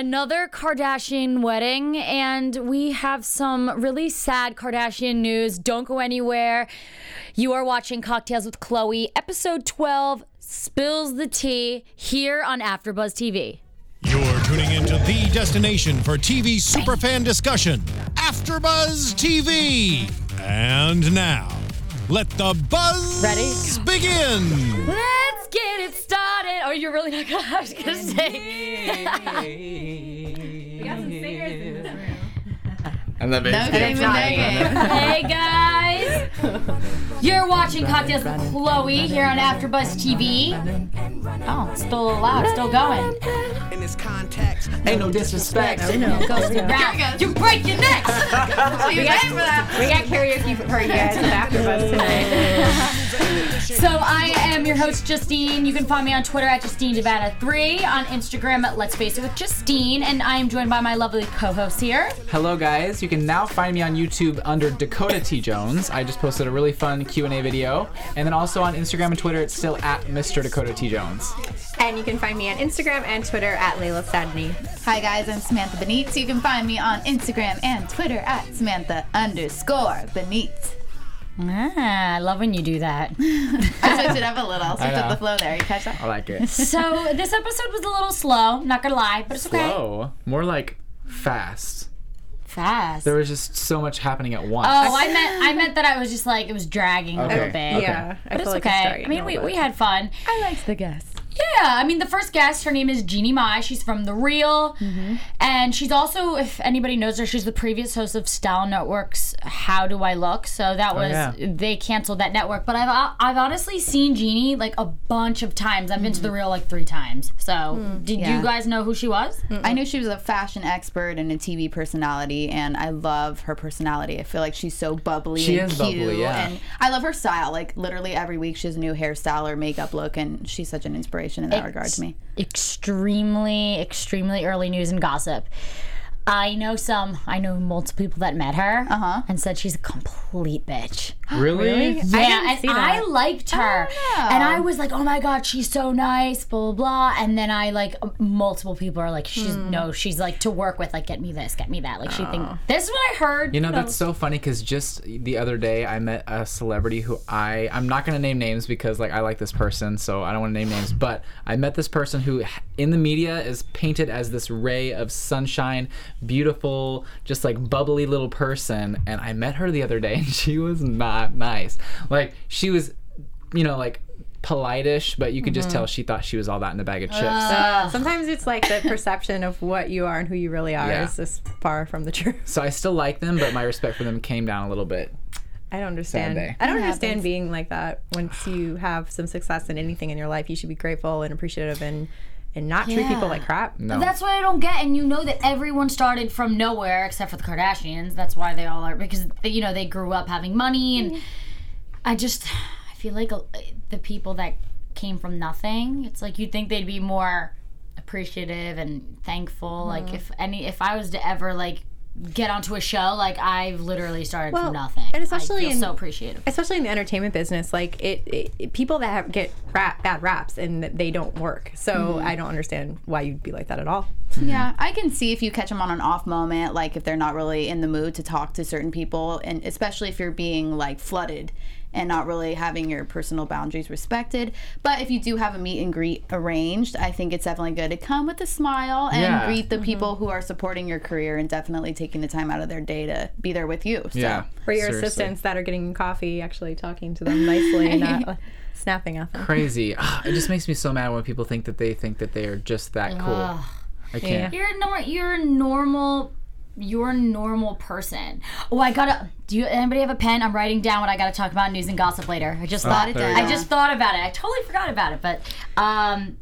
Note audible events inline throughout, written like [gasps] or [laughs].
another Kardashian wedding, and we have some really sad Kardashian news. Don't go anywhere. You are watching Cocktails with Khloé, episode 12 Spills the Tea, here on AfterBuzz TV. You're tuning into the destination for TV superfan discussion, AfterBuzz TV. And now, let the buzz Ready? begin. Let's get it started. Oh, you're really not gonna, I was gonna say. We got some singers in this room. And the bass Don't even [laughs] hey guys! You're watching Cocktails with Khloé here on AfterBuzz TV. Oh, it's still loud, still going. in this context. Ain't no disrespect. Round. You break your necks! [laughs] We got, we got karaoke for you guys with AfterBuzz tonight. [laughs] So I am your host Justine. You can find me on Twitter at Justine Devana3, on Instagram at Let's Face It with Justine, and I am joined by my lovely co-host here. Hello, guys. You can now find me on YouTube under Dakota T Jones. I just posted a really fun Q and A video, and then also on Instagram and Twitter, it's still at Mr. Dakota T Jones. And you can find me on Instagram and Twitter at Layla Sadney. Hi guys, I'm Samantha Benitez. You can find me on Instagram and Twitter at Samantha underscore Benitez. Ah, I love when you do that. [laughs] I switched it up a little, switched up the flow there. You catch that? I like it. so this episode was a little slow, not gonna lie, but it's okay. Slow, more like fast. Fast. There was just so much happening at once. Oh, I meant I meant that I was just like it was dragging a Okay. little bit. Okay. Yeah, I But it's feel like okay. starting I mean, a we, little we bit. had fun. I liked the guest. Yeah, I mean, the first guest, her name is Jeannie Mai. She's from The Real. Mm-hmm. And she's also, if anybody knows her, she's the previous host of Style Network's How Do I Look? So that oh, was, yeah. they canceled that network. But I've, uh, I've honestly seen Jeannie like a bunch of times. I've been to The mm-hmm. Real like three times. So mm. did Yeah. you guys know who she was? I knew she was a fashion expert and a TV personality, and I love her personality. I feel like she's so bubbly She and is cute, bubbly, yeah. and I love her style. Like literally every week, she has a new hairstyle or makeup look, and she's such an inspiration in that regard to me. Extremely, extremely early news and gossip. I know some, I know multiple people that met her Uh-huh. and said she's a complete bitch. [gasps] really? Yeah, didn't and see I liked her, Oh. and I was like, "Oh my god, she's so nice." Blah blah blah. And then I like multiple people are like, "She's Hmm. no, she's like to work with, like get me this, get me that." Like she think Oh. this is what I heard. You know that's so funny because just the other day I met a celebrity who I I'm not gonna name names because like I like this person so I don't want to name names but I met this person who in the media is painted as this ray of sunshine, beautiful, just like bubbly little person and I met her the other day [laughs] and she was not nice. Like she was, you know, like polite-ish but you could just tell she thought she was all that in a bag of chips. Uh, sometimes it's like the perception of what you are and who you really are Yeah. is just far from the [laughs] truth. so I still like them but my respect for them came down a little bit. I don't understand. day. I don't It understand happens. being like that. Once you have some success in anything in your life, you should be grateful and appreciative and and not treat people like crap. No. That's what I don't get, and you know that everyone started from nowhere except for the Kardashians. That's why they all are because they, you know they grew up having money, and I just I feel like uh, the people that came from nothing. It's like you'd think they'd be more appreciative and thankful. Like if any if I was to ever like get onto a show, like I've literally started Well, from nothing, and especially I feel in- so appreciative. especially in the entertainment business like it, it, it- people that have, get rap, bad raps and they don't work. So mm-hmm. i don't understand why you'd be like that at all. Mm-hmm. Yeah, I can see if you catch them on an off moment, like if they're not really in the mood to talk to certain people, and especially if you're being like flooded and not really having your personal boundaries respected. But if you do have a meet and greet arranged, I think it's definitely good to come with a smile and Yeah. greet the people who are supporting your career and definitely taking the time out of their day to be there with you. So. yeah. for your seriously. assistants that are getting you coffee actually talking to them nicely and [laughs] not uh, snapping at them crazy. [sighs] It just makes me so mad when people think that they think that they are just that cool. I can't. You're a nor- you're a normal you're a normal person. Oh, I gotta. Do you anybody have a pen? I'm writing down what I gotta talk about news and gossip later. I just thought Oh, it. I just thought about it. I totally forgot about it. But um,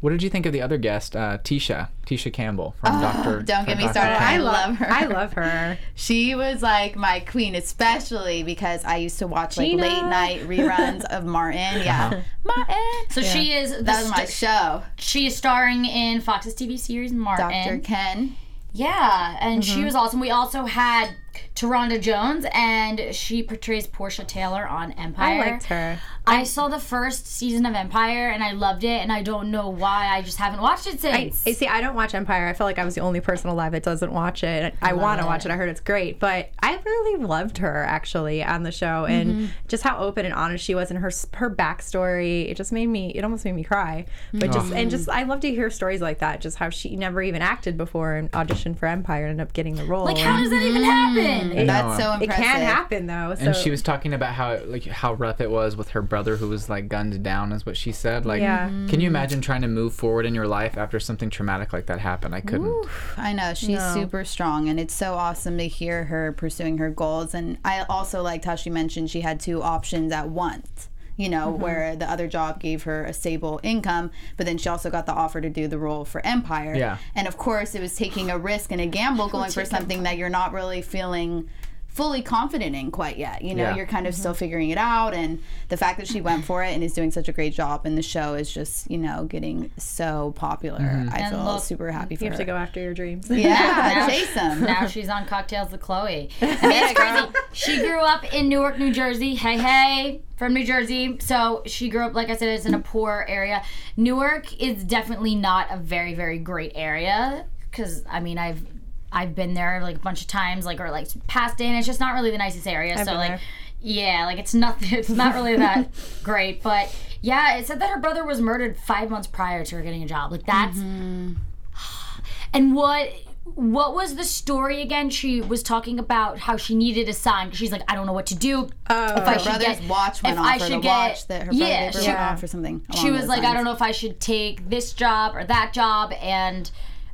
What did you think of the other guest, uh, Tisha? Tisha Campbell from Doctor. don't get me Dr. started. Ken. I love her. i love her [laughs] She was like my queen, especially because I used to watch like Gina. late night [laughs] reruns of Martin. Yeah, Martin. so she is. The That was my st- show, she is starring in Fox's TV series Martin. Dr. Ken. Yeah, and she mm-hmm. was awesome. We also had Ta'Rhonda Jones, and she portrays Porsha Taylor on Empire. I liked her. I saw the first season of Empire and I loved it, and I don't know why I just haven't watched it since. I see. I don't watch Empire. I feel like I was the only person alive that doesn't watch it. I want to watch it. I heard it's great, but I really loved her actually on the show, and Mm-hmm. just how open and honest she was, and her her backstory. It just made me. It almost made me cry. But just and just I love to hear stories like that. Just how she never even acted before and auditioned for Empire and ended up getting the role. like, how does that even happen? Mm-hmm. That's so um, it can happen though. So And she was talking about how like how rough it was with her brother who was like gunned down is what she said. Like Yeah. can you mm-hmm. imagine trying to move forward in your life after something traumatic like that happened? I couldn't. I know she's No. super strong, and it's so awesome to hear her pursuing her goals. And I also liked how she mentioned she had two options at once. You know, Mm-hmm. where the other job gave her a stable income, but then she also got the offer to do the role for Empire. Yeah. And of course, it was taking a risk and a gamble going for something that you're not really feeling fully confident in quite yet. You know, Yeah. you're kind of Mm-hmm. still figuring it out. And the fact that she [clears throat] went for it and is doing such a great job and the show is just, you know, getting so popular. I And feel look, super happy for her. you have her. to go after your dreams. Yeah, Now- [laughs] chase them. now she's on Cocktails with Khloé. [laughs] I mean, it's crazy. She grew up in Newark, New Jersey. Hey, hey, from New Jersey. So she grew up, like I said, it's in a poor area. Newark is definitely not a very, very great area because I mean, I've I've been there like a bunch of times, like or like passed in. It's just not really the nicest area. so been like. there. Yeah, like it's not [laughs] it's not really that [laughs] great, but yeah, it said that her brother was murdered five months prior to her getting a job. Like that's mm-hmm. [sighs] and what what was the story again? She was talking about how she needed a son. She's like, I don't know what to do. Oh, if I Her should brother's get, watch went if off, I should the get, watch that her brother yeah, she, went off or something. she was like, I don't know if I should take this job or that job, and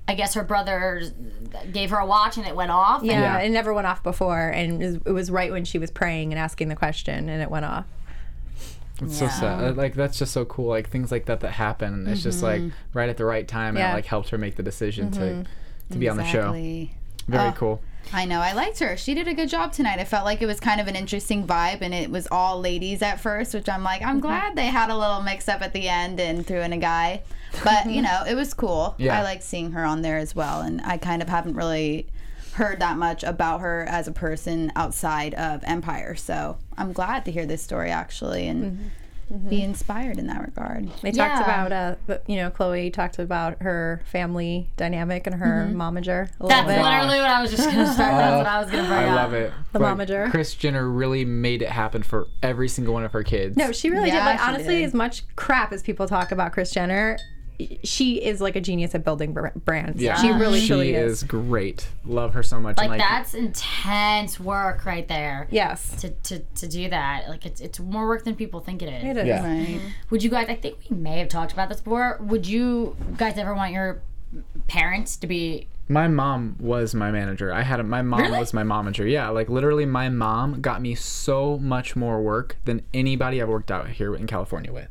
I guess her brother gave her a watch and it went off. and- Yeah, Yeah. it never went off before, and it was, it was right when she was praying and asking the question, and it went off. It's so sad. Like that's just so cool. Like things like that that happen. It's just like mm-hmm. right at the right time and it like helped her make the decision to mm-hmm. to be on the show. Exactly. Very Oh. cool. I know. I liked her. She did a good job tonight. I felt like it was kind of an interesting vibe, and it was all ladies at first, which I'm like, I'm mm-hmm. glad they had a little mix up at the end and threw in a guy. But you mm-hmm. know, it was cool. Yeah. I like seeing her on there as well, and I kind of haven't really heard that much about her as a person outside of Empire. So I'm glad to hear this story actually and mm-hmm. Mm-hmm. be inspired in that regard. They Yeah. talked about, uh, you know, Khloé talked about her family dynamic and her momager a little That's bit. literally what I was just gonna start. That's what I was gonna bring uh, I up. love it. The But momager. Kris Jenner really made it happen for every single one of her kids. No, she really Yeah, did. Like honestly, did. as much crap as people talk about Kris Jenner, she is like a genius at building br- brands. Yeah, she really, she truly is is. great. Love her so much. Like, like that's intense work right there. Yes, To, to, to do that, like it's it's more work than people think it is. it is. Yeah. Right. Would you guys? I think we may have talked about this before. Would you guys ever want your parents to be? My mom was my manager. I had a, my mom Really? was my momager. Yeah, like literally, my mom got me so much more work than anybody I've worked out here in California with.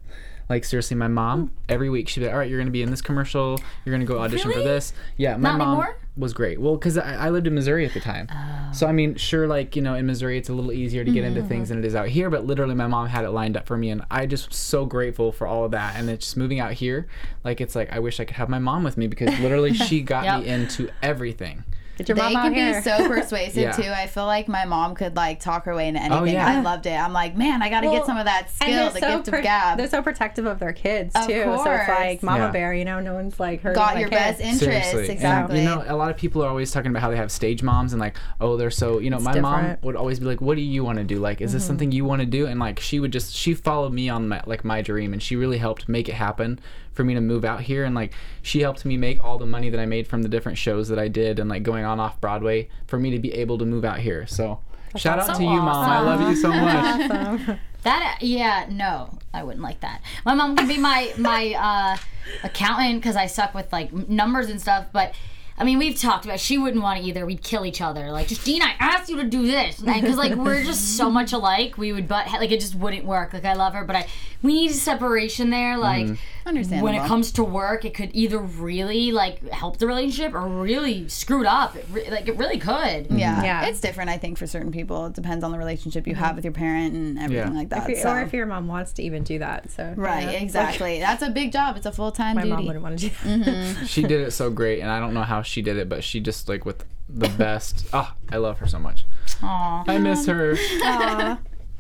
Like seriously, my mom hmm. every week she'd be like, "All right, you're gonna be in this commercial. You're gonna go audition for this." Yeah, my Not mom anymore? was great. Well, because I, I lived in Missouri at the time, so I mean, sure, like you know, in Missouri it's a little easier to get into mm-hmm. things than it is out here. But literally, my mom had it lined up for me, and I just was so grateful for all of that. And it's just moving out here, like it's like I wish I could have my mom with me because literally [laughs] she got Yep. me into everything. Get your They mom out can here. be so [laughs] persuasive Yeah. too. I feel like my mom could like talk her way into oh, anything. yeah. I loved it. I'm like, man, I got to Well, get some of that skill, the so gift pro- of gab. They're so protective of their kids Of too. So it's course. like Mama Yeah. Bear, you know, no one's like hurting Got my your kid. best interest. Seriously. Exactly. And, you know, a lot of people are always talking about how they have stage moms and like, oh, they're so, you know, my mom would always be like, what do you want to do? Like, is this mm-hmm. something you want to do? And like, she would just, she followed me on my, like my dream and she really helped make it happen for me to move out here. And like, she helped me make all the money that I made from the different shows that I did and like going on off Broadway for me to be able to move out here. So shout out so to you, mom. I love you so much. [laughs] That yeah, no, I wouldn't like that. My mom can be my my uh, accountant because I suck with like numbers and stuff. But I mean, we've talked about she wouldn't want to either. We'd kill each other. Like, Justine, I asked you to do this because like we're just so much alike. We would but like it just wouldn't work. Like I love her, but I we need a separation there. Like Understandable. when it comes to work, it could either really like help the relationship or really screw it up. It re- like it really could. Yeah. Yeah. It's different, I think, for certain people. It depends on the relationship you have mm-hmm. with your parent and everything Yeah. like that. If you- so- Or if your mom wants to even do that. So right, yeah. exactly. That's a big job. It's a full time My duty. mom wouldn't want to do that. Mm-hmm. [laughs] she did it so great, and I don't know how she did it, but she just like with the best. Oh, [laughs] I love her so much. Aw, I miss her. [laughs]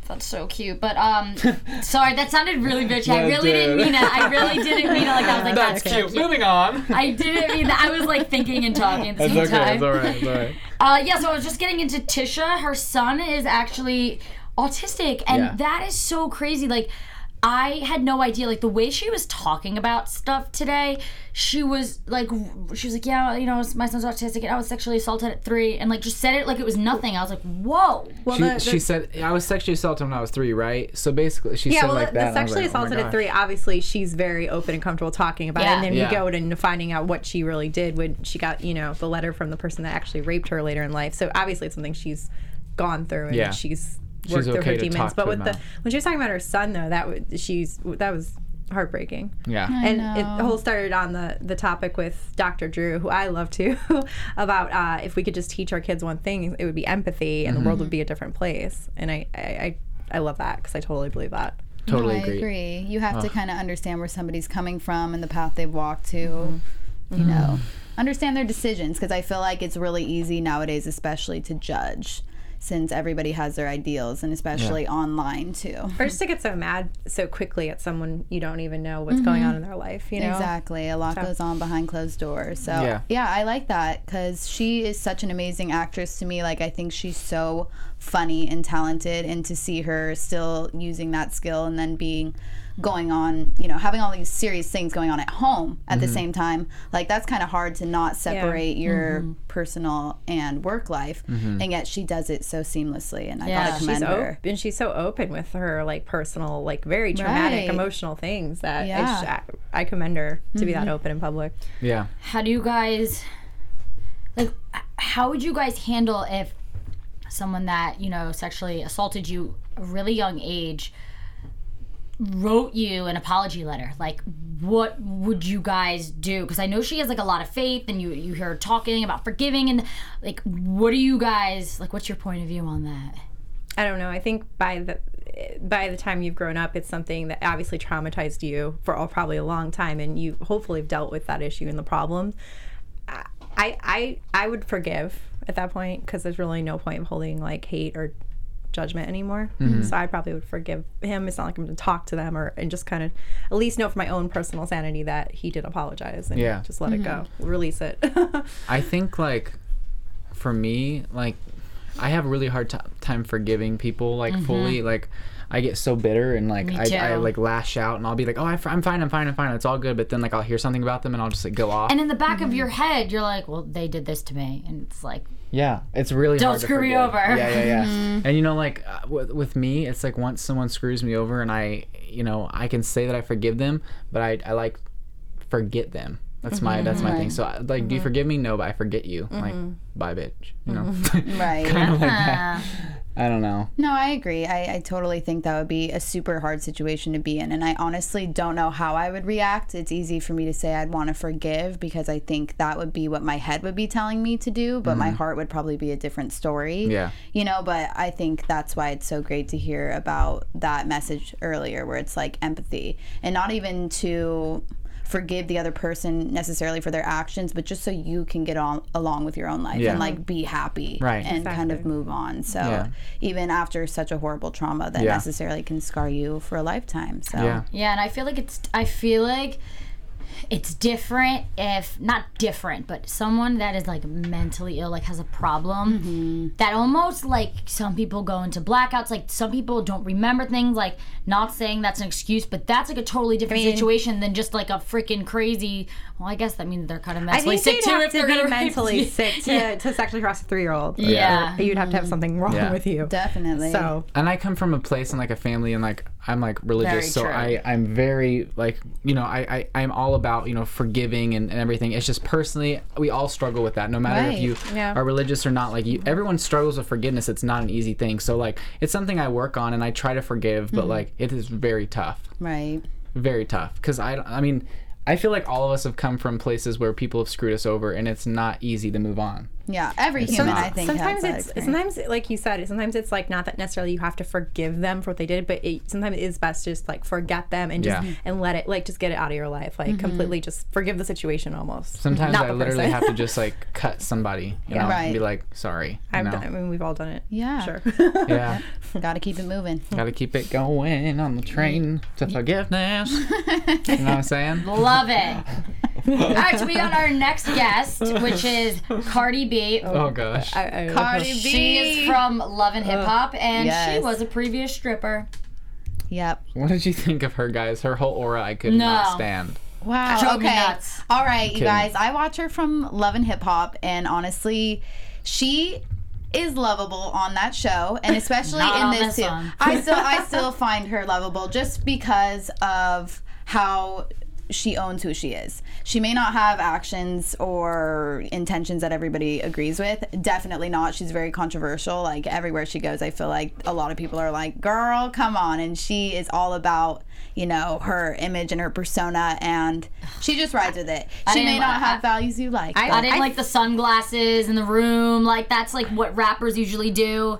that's so cute. But um, [laughs] sorry, that sounded really bitchy. I really didn't mean it. I really didn't mean it like that. I was like, that's, so cute. Moving on. I didn't mean that. I was like thinking and talking at the That's same okay. time. It's all right. It's all right. Uh, yeah, so I was just getting into Tisha. Her son is actually autistic, and Yeah. that is so crazy. Like, I had no idea. Like the way she was talking about stuff today, she was like, she was like, yeah, you know, my son's autistic, and I was sexually assaulted at three, and like just said it like it was nothing. I was like, whoa. Well, She, the- the- she said I was sexually assaulted when I was three, right? So basically, she Yeah, said well, like the, that. the and sexually like, oh assaulted at three, obviously, she's very open and comfortable talking about it. And then Yeah. you go into finding out what she really did when she got, you know, the letter from the person that actually raped her later in life. So obviously, it's something she's gone through and Yeah. she's She's worked through okay her to demons. talk But to with her the now. when she was talking about her son, though, that was she's that was heartbreaking. Yeah. and it the whole started on the the topic with Dr. Drew, who I love too, [laughs] about uh, if we could just teach our kids one thing, it would be empathy, and the world would mm-hmm. be a different place. And I I, I, I love that because I totally believe that. Totally I agree. agree. You have to kind of understand where somebody's coming from and the path they've walked to. Mm-hmm. You know, mm-hmm. understand their decisions because I feel like it's really easy nowadays, especially to judge, since everybody has their ideals and especially online too. Or just to get so mad so quickly at someone you don't even know what's going mm-hmm. on in their life. You know, Exactly. A lot goes on behind closed doors. So, Yeah. yeah, I like that because she is such an amazing actress to me. Like, I think she's so funny and talented. And to see her still using that skill and then being going on, you know, having all these serious things going on at home at the mm-hmm. same time, like, that's kind of hard to not separate your mm-hmm. personal and work life. Mm-hmm. And yet she does it so seamlessly. And I Yeah. gotta she's commend her. open, and she's so open with her like personal, like very traumatic, Right. emotional things that Yeah. it's- I, I commend her to be that open in public. Yeah. How do you guys like? How would you guys handle if someone that you know sexually assaulted you a really young age wrote you an apology letter? Like, what would you guys do? Because I know she has like a lot of faith, and you you hear her talking about forgiving, and like, what do you guys like? What's your point of view on that? I don't know. I think by the by the time you've grown up, it's something that obviously traumatized you for all, probably a long time, and you hopefully have dealt with that issue and the problem. I I I would forgive at that point because there's really no point of holding like hate or judgment anymore. Mm-hmm. So I probably would forgive him. It's not like I'm going to talk to them or and just kind of at least know for my own personal sanity that he did apologize and Yeah. just let it go, mm-hmm. release it. [laughs] I think like for me, like I have a really hard t- time forgiving people like mm-hmm. fully. Like I get so bitter and like I, I like lash out and I'll be like, oh, I, am fine, I'm fine, I'm fine, it's all good. But then like I'll hear something about them and I'll just like go off. And in the back of mm-hmm. your head, you're like, well, they did this to me, and it's like, Yeah, it's really Don't hard to screw me over. Yeah, yeah, yeah. [laughs] Mm-hmm. And you know, like uh, with, with me, it's like once someone screws me over, and I, you know, I can say that I forgive them, but I, I like forget them. That's my that's my thing. Mm-hmm. So uh, like, do you forgive me? No, but I forget you. Like, bye, bitch. You know, [laughs] Right. kind of like that. Uh-huh. I don't know. No, I agree. I, I totally think that would be a super hard situation to be in. And I honestly don't know how I would react. It's easy for me to say I'd want to forgive because I think that would be what my head would be telling me to do, but my mm-hmm. heart would probably be a different story. Yeah. You know, but I think that's why it's so great to hear about that message earlier where it's like empathy and not even to forgive the other person necessarily for their actions but just so you can get on along with your own life Yeah. and like be happy Right. and kind of move on so Yeah. even after such a horrible trauma that Yeah. necessarily can scar you for a lifetime so Yeah. Yeah, and I feel like it's I feel like it's different if not different, but someone that is like mentally ill, like has a problem, mm-hmm. that almost like some people go into blackouts. Like some people don't remember things. Like not saying that's an excuse, but that's like a totally different mean- situation than just like a freaking crazy. Well, I guess that means they're kind of I mentally think sick too have if they're to be gonna rape mentally you. sick to, Yeah. to sexually harass a three year old. Yeah. You'd have to have mm-hmm. something wrong Yeah. with you. definitely So and I come from a place and like a family and like I'm like religious, so. I I'm very like you know I, I I'm all about you know forgiving and, and everything. It's just personally we all struggle with that. No matter Right. if you Yeah. are religious or not, like you everyone struggles with forgiveness. It's not an easy thing. So like it's something I work on and I try to forgive, but mm-hmm. like it is very tough. right very tough because I I mean I feel like all of us have come from places where people have screwed us over and it's not easy to move on. Yeah, every human, not. I think, sometimes has it's experience. sometimes like you said sometimes it's like not that necessarily you have to forgive them for what they did but it, sometimes it is best to just like forget them and just Yeah. and let it like just get it out of your life like mm-hmm. completely just forgive the situation almost Sometimes Not I literally have to [laughs] just like cut somebody, you know, Right. and be like, sorry. You I've know? done, I mean we've all done it Yeah. sure [laughs] Yeah. [laughs] Got to keep it moving. Gotta keep it going on the train to forgiveness. you know what I'm saying? Love it. All right, so we got our next guest, which is Cardi B. Oh, oh gosh. I, I, Cardi B. She is from Love and Hip Hop, and she was a previous stripper. Yep. What did you think of her, guys? Her whole aura, I could No. not stand. Wow. Drove me okay. nuts. All right, you guys. I watch her from Love and Hip Hop, and honestly, she is lovable on that show, and [laughs] especially Not in on this this too. I still, I [laughs] still find her lovable just because of how she owns who she is. She may not have actions or intentions that everybody agrees with. Definitely not. She's very controversial. Like everywhere she goes, I feel like a lot of people are like, "Girl, come on!" And she is all about you know her image and her persona, and she just rides with it. She may didn't- not I- have values you like. I- but- I didn't like the sunglasses in the room. Like that's like what rappers usually do.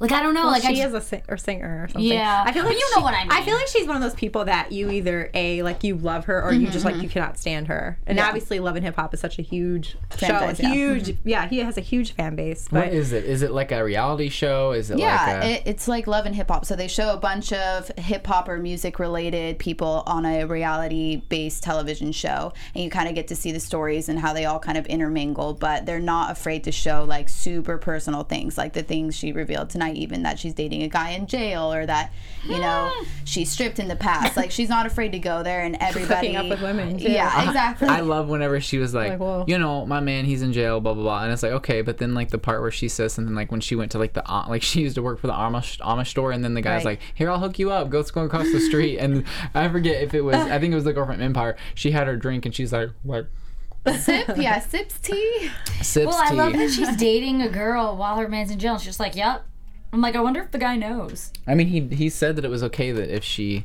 Like I don't know. Well, like I she just, is a sing- or singer or something. Yeah. I feel But like you know what I mean. I feel like she's one of those people that you either a like you love her or you just Mm-hmm, like you cannot stand her. And obviously, Love and Hip Hop is such a huge Franchise, show, yeah. huge. Yeah. he has a huge fan base. But What is it? Is it like a reality show? Is it Yeah, like a it, it's like love and hip hop. So they show a bunch of hip hop or music related people on a reality based television show, and you kind of get to see the stories and how they all kind of intermingle. But they're not afraid to show like super personal things, like the things she revealed tonight, even that she's dating a guy in jail or that you know she stripped in the past. Like she's not afraid to go there, and [laughs] everybody hooking up with women, too. Yeah, exactly. I love whenever she was like, Like, you know, my man, he's in jail, blah blah blah, and it's like okay, but then like the part where she says something like when she went to like the uh, like she used to work for the Amish Amish store, and then the guy's Right. like, here, I'll hook you up, go go across the street, and I forget if it was, I think it was the girl from Empire. She had her drink, and she's like, like Sip, yeah, [laughs] sips tea. sips well, I tea. love that she's dating a girl while her man's in jail. She's just like, "Yep." I'm like, I wonder if the guy knows. I mean, he he said that it was okay that if she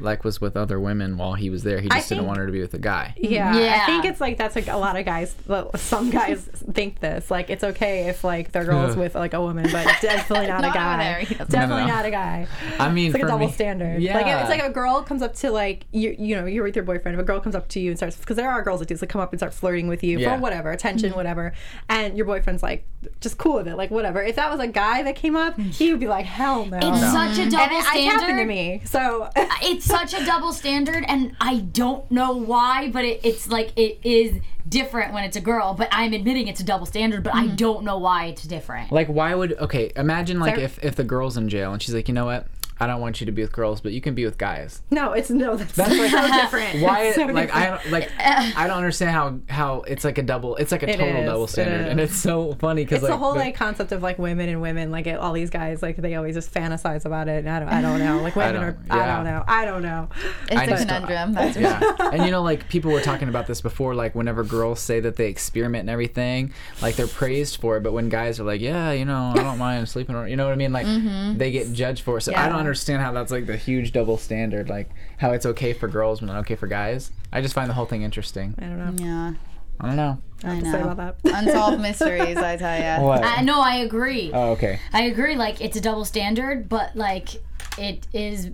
like was with other women while he was there, he just didn't want her to be with a guy. Yeah, Yeah. I think it's like that's like a lot of guys. Some guys think this like it's okay if like their girl is with like a woman, but definitely not, [laughs] Not a guy. there. He doesn't Definitely not a guy. I mean, It's like a double me- standard. Yeah, Like if it's like a girl comes up to like you, you know, you're with your boyfriend. If a girl comes up to you and starts, because there are girls that just like come up and start flirting with you Yeah. for whatever attention, mm-hmm. whatever, and your boyfriend's like just cool with it, like whatever. If that was a guy that came up, he would be like, hell no. It's such a mm-hmm. and double it, it happened to me. So [laughs] it's such a double standard and i don't know why but it, it's like it is different when it's a girl but i'm admitting it's a double standard but i mm-hmm. don't know why it's different Like, why would okay? Imagine like There- if if the girl's in jail and she's like, you know what? I don't want you to be with girls, but you can be with guys. no, it's no, that's, That's so like- different. [laughs] Why? It's so like I don't like I don't understand how how it's like a double. It's like a It total is, double it standard, and it's so funny because It's like the whole the- like concept of like women and women, like all these guys, like they always just fantasize about it. And I don't, I don't know. Like [laughs] women don't- are, I don't know, I don't know. It's I a just- conundrum. That's for yeah. and you know, like people were talking about this before, like whenever girls say that they experiment and everything, like they're praised for it, but when guys are like, yeah, you know, I don't [laughs] mind sleeping, or you know what I mean, like mm-hmm. they get judged for it. So I don't understand how that's like the huge double standard, like how it's okay for girls but not okay for guys. I just find the whole thing interesting. I don't know. Yeah, I don't know. I to know. say about that. [laughs] Unsolved [laughs] mysteries, I tell you. What? I, no i agree oh, okay. i agree like it's a double standard but like it is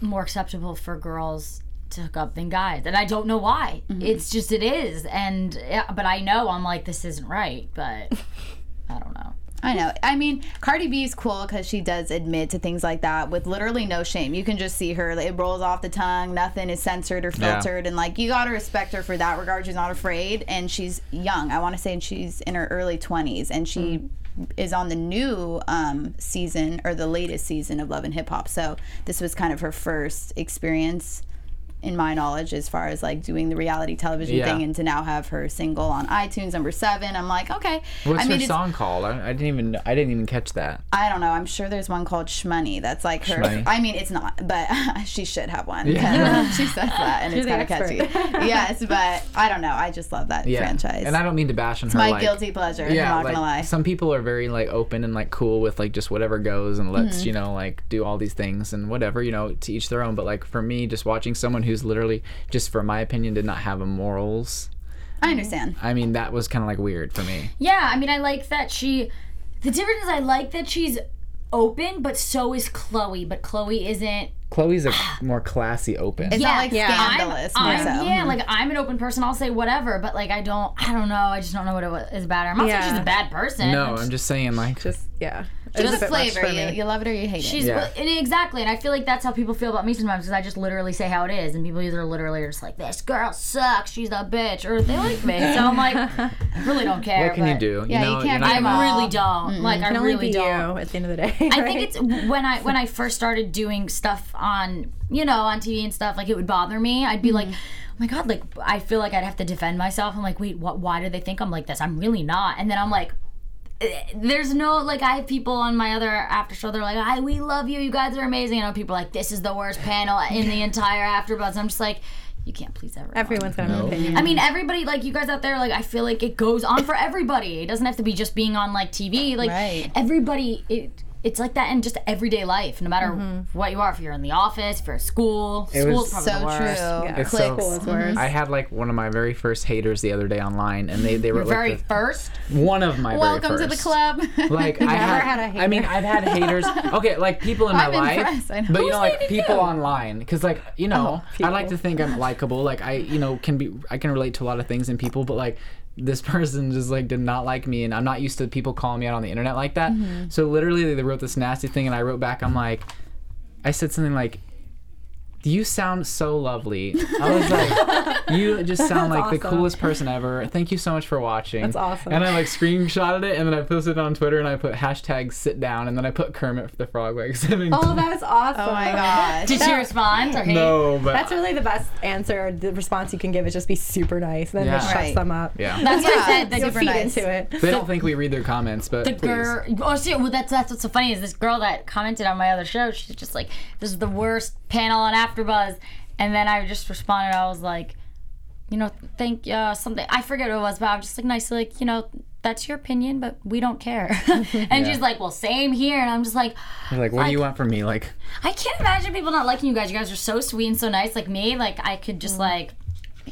more acceptable for girls to hook up than guys and i don't know why mm-hmm. it's just it is and yeah, but i know i'm like this isn't right but [laughs] i don't know I know. I mean, Cardi B is cool because she does admit to things like that with literally no shame. You can just see her; it rolls off the tongue. Nothing is censored or Yeah. filtered, and like you gotta respect her for that regard. She's not afraid, and she's young. I want to say and she's in her early twenties, and she is on the new um, season or the latest season of Love and Hip Hop. So this was kind of her first experience in my knowledge as far as like doing the reality television Yeah. thing and to now have her single on iTunes number seven. I'm like, okay. What's I mean, her song called? I, I didn't even I didn't even catch that. I don't know. I'm sure there's one called Shmoney. That's like her. Shmoney. I mean, it's not, but [laughs] she should have one. Yeah. [laughs] [laughs] she says that, and it's You're kind the of catchy. yes, but I don't know. I just love that Yeah, franchise. and I don't mean to bash on her. my like, guilty pleasure. Yeah, I'm not like gonna lie. some people are very like open and like cool with like just whatever goes and let's Mm-hmm. you know like do all these things and whatever you know to each their own. But like for me, just watching someone who's literally just for my opinion did not have a morals. I understand. I mean that was kind of like weird for me. Yeah, I mean, I like that she. The difference is, I like that she's open, but so is Khloé. But Khloé isn't. Khloé's a [sighs] more classy open. It's Yeah, not like yeah. scandalous. I'm, more I'm- so. yeah, like mm-hmm. I'm an open person. I'll say whatever, but like I don't. I don't know. I just don't know what it wa- is about her. I'm not saying Yeah. she's a bad person. no, I'm just saying like Just yeah. Just It's a flavor. for You, me. you love it or you hate She's it. Yeah. and exactly, and I feel like that's how people feel about me sometimes because I just literally say how it is, and people either literally are just like, "This girl sucks, she's a bitch," or they like me. So I'm like, I [laughs] really don't care. what can you do? Yeah, you know, you're not I them all. really don't. Like I can only really be don't. you at the end of the day. I think it's when I when I first started doing stuff on you know on TV and stuff like it would bother me. I'd be like, mm-hmm. oh my god, like I feel like I'd have to defend myself. I'm like, wait, what? Why do they think I'm like this? I'm really not. And then I'm like. There's no like I have people on my other after show. They're like, "I we love you. You guys are amazing." You know, people are like, "This is the worst panel in the entire AfterBuzz." I'm just like, you can't please everyone. Everyone's got an opinion. I mean, everybody like you guys out there. Like, I feel like it goes on for everybody. It doesn't have to be just being on like TV. Like Right. everybody, it it's like that in just everyday life. No matter mm-hmm. what you are, if you're in the office, if you're at school, It school's was probably So the true. Yeah. It's Click. so- Cool is worse. I had like one of my very first haters the other day online, and they they were Your like very the- first. one of my Welcome very to the club. Like [laughs] I had, had a I mean, I've had haters. Okay, like people in my I'm life, impressed. I know. but you know, like people you? online, because like you know, oh, I like to think I'm likable. Like I, you know, can be, I can relate to a lot of things in people, but like this [laughs] person just like did not like me, and I'm not used to people calling me out on the internet like that. Mm-hmm. So literally, they wrote this nasty thing, and I wrote back. I'm like, I said something like. You sound so lovely. [laughs] I was like, you just sound like the coolest person ever. Thank you so much for watching. That's awesome. And I like screenshotted it and then I posted it on Twitter and I put hashtag sit down and then I put Kermit for the Frog Legs. oh, that's awesome. oh my gosh. Did she respond? Or no, but That's really the best answer. The response you can give is just be super nice. And then Yeah. it shuts Right. them up. yeah. That's what I said. The, You'll super feed nice. into it. They don't think we read their comments, but the girl. Oh, see, well, that's that's what's so funny is this girl that commented on my other show. She's just like, "This is the worst panel on AfterBuzz," and then I just responded. I was like, you know, thank uh, something. I forget what it was, but I was just like nicely like, you know, that's your opinion, but we don't care. [laughs] and she's like, well, same here. And I'm just like, They're like, what do you want from me? Like, I can't imagine people not liking you guys. You guys are so sweet and so nice. Like me, like I could just like.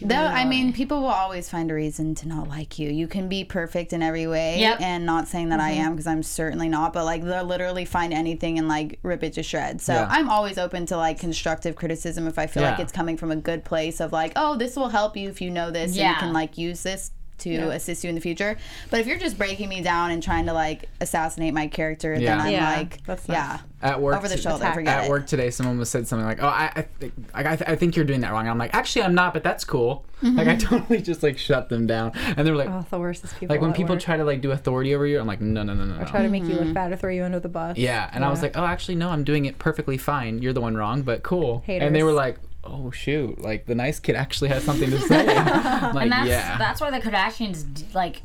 Though I mean, people will always find a reason to not like you. You can be perfect in every way, Yep. and not saying that I mm-hmm. am because I'm certainly not. But like, they'll literally find anything and like rip it to shreds. So Yeah. I'm always open to like constructive criticism if I feel like it's coming from a good place of like, oh, this will help you if you know this, and you can like use this to assist you in the future. But if you're just breaking me down and trying to like assassinate my character, Yeah. then I'm Yeah, like, that's not- yeah, at work, over the t- shoulder. attack- Forget at it. work today, someone was said something like, "Oh, I, I, think, I, I th- I think you're doing that wrong." I'm like, "Actually, I'm not, but that's cool." Mm-hmm. Like, I [laughs] totally just like shut them down, and they're like, Oh, the worst is people. like when at people work. try to like do authority over you, I'm like, "No, no, no, no, no." try to make you Mm-hmm. look bad or throw you under the bus. Yeah, and I was like, "Oh, actually, no, I'm doing it perfectly fine. You're the one wrong, but cool." And they were like, "Oh shoot!" Like the nice kid actually has something to say. [laughs] Like, And that's yeah, that's why the Kardashians like.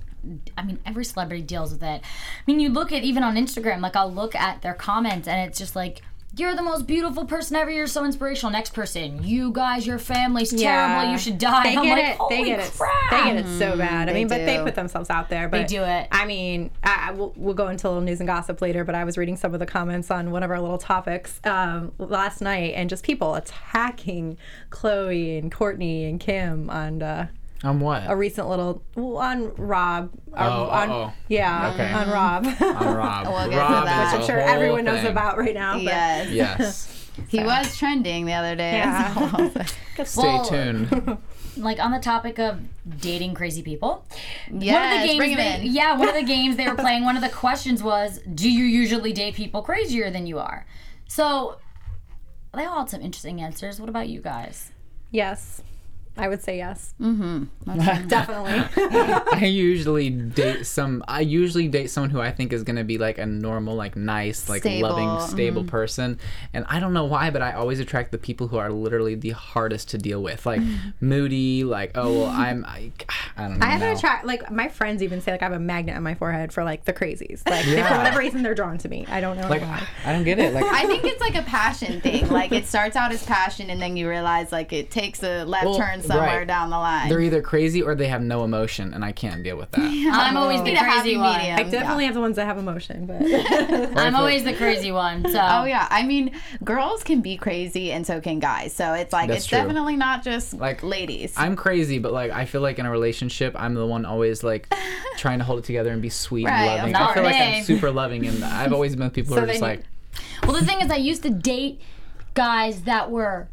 I mean, every celebrity deals with it. I mean, you look at even on Instagram, like I'll look at their comments, and it's just like, "You're the most beautiful person ever. You're so inspirational." Next person, you guys, your family's terrible. You should die. They I'm get like, it. Holy They get it. crap. They get it so bad. I mean, but they put themselves out there. But do it. I mean, I, I- we'll, we'll go into a little news and gossip later. But I was reading some of the comments on one of our little topics um, last night, and just people attacking Khloé and Kourtney and Kim on uh, on what? a recent little well, on Rob. Oh, on, oh, yeah, Okay. on Rob. on Rob. [laughs] We'll get to Rob that. is I'm sure whole everyone knows about right now. But yes. [laughs] Yes. He was trending the other day. Yeah. [laughs] Stay Well, tuned. like on the topic of dating crazy people. one of the games bring him they, in. Yeah, one of the games they were playing, one of the questions was, Do you usually date people crazier than you are? So they all had some interesting answers. What about you guys? Yes. I would say yes. Mm-hmm. [laughs] Definitely. [laughs] I usually date some. I usually date someone who I think is gonna be like a normal, like nice, like Stable, loving, stable person. And I don't know why, but I always attract the people who are literally the hardest to deal with, like moody, like oh well, I'm. I, I don't know. I have an attract like my friends even say like I have a magnet on my forehead for like the crazies. Like they, for whatever reason they're drawn to me. I don't know Like why. I don't get it. Like I think it's like a passion thing. Like it starts out as passion, and then you realize like it takes a left Well, turn somewhere right. down the line. they're either crazy or they have no emotion, and I can't deal with that. I'm always the Need a happy crazy one. medium. I definitely have the ones that have emotion, but [laughs] I'm always the crazy one. So Oh yeah, I mean, girls can be crazy, and so can guys. So it's like That's it's true. definitely not just Like, ladies. I'm crazy, but like I feel like in a relationship, I'm the one always like [laughs] trying to hold it together and be sweet Right, and loving. of I feel like I'm super loving, and I've always been with people So who are just like, Well, the thing is, I used to date guys that were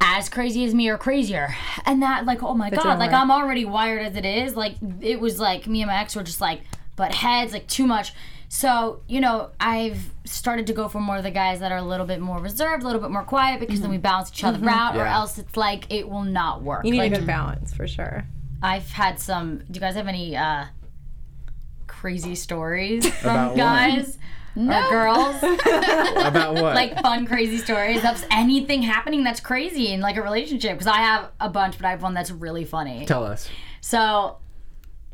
as crazy as me or crazier, and that like, oh my god, like. I'm already wired as it is. Like it was like me and my ex were just like but heads, like too much. So you know, I've started to go for more of the guys that are a little bit more reserved, a little bit more quiet, because then we balance each other out, or else it's like it will not work. you need like, a good balance for sure. I've had some. Do you guys have any uh, crazy stories from About what? Or girls? [laughs] about what? like fun, crazy stories of anything happening that's crazy in like a relationship. Because I have a bunch, but I have one that's really funny. Tell us. So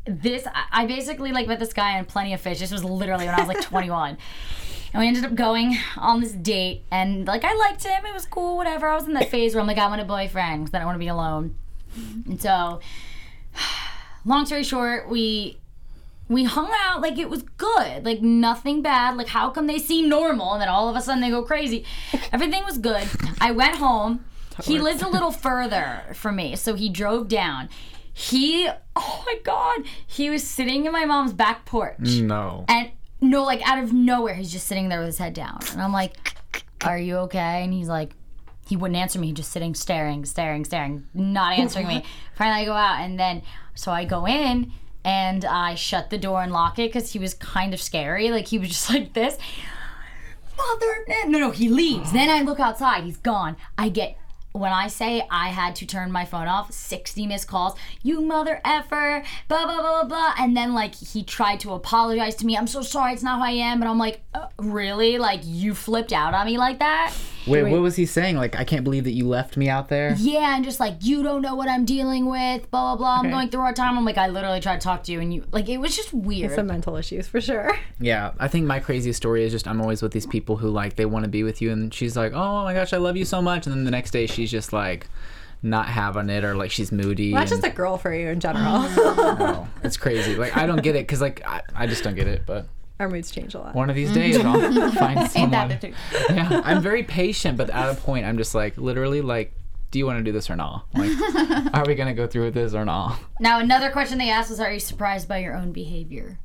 this, I- I basically like met this guy on Plenty of Fish. This was literally when I was like [laughs] 21. And we ended up going on this date, and like I liked him. It was cool, whatever. I was in that phase where I'm like, I want a boyfriend because I don't want to be alone. And so, [sighs] long story short, we we hung out like it was good, like nothing bad. Like how come they seem normal and then all of a sudden they go crazy? [laughs] Everything was good. I went home. He lives a little [laughs] further from me, so he drove down. He, oh my god, he was sitting in my mom's back porch, No. and no, like out of nowhere, he's just sitting there with his head down, and I'm like, "Are you okay?" And he's like, he wouldn't answer me, he's just sitting, staring, staring, staring, not answering me. [laughs] Finally, I go out, and then so I go in and I shut the door and lock it because he was kind of scary. Like he was just [laughs] like this. Mother, no, no, he leaves. Then I look outside. He's gone. I get. When I say I had to turn my phone off, 60 missed calls, you mother effer, blah, blah, blah, blah. And then, like, he tried to apologize to me. I'm so sorry, it's not who I am. And I'm like, uh, really? Like, you flipped out on me like that? Wait, what was he saying? Like, I can't believe that you left me out there. Yeah, and just like you don't know what I'm dealing with, blah blah blah. I'm going through a hard time. I'm like, I literally tried to talk to you, and you like it was just weird. Some mental issues for sure. [laughs] Yeah, I think my craziest story is just I'm always with these people who like they want to be with you, and she's like, "Oh my gosh, I love you so much," and then the next day she's just like, not having it, or like she's moody. That's and- just a girl for you in [laughs] general. no, it's crazy. Like I don't get it because like I, I just don't get it. But Our moods change a lot. one of these mm-hmm. days I'll [laughs] find Ain't someone. that the truth? yeah, I'm very patient, but at a point I'm just like literally like, do you want to do this or not? Like, [laughs] are we gonna go through with this or not? now another question they asked was, "Are you surprised by your own behavior?"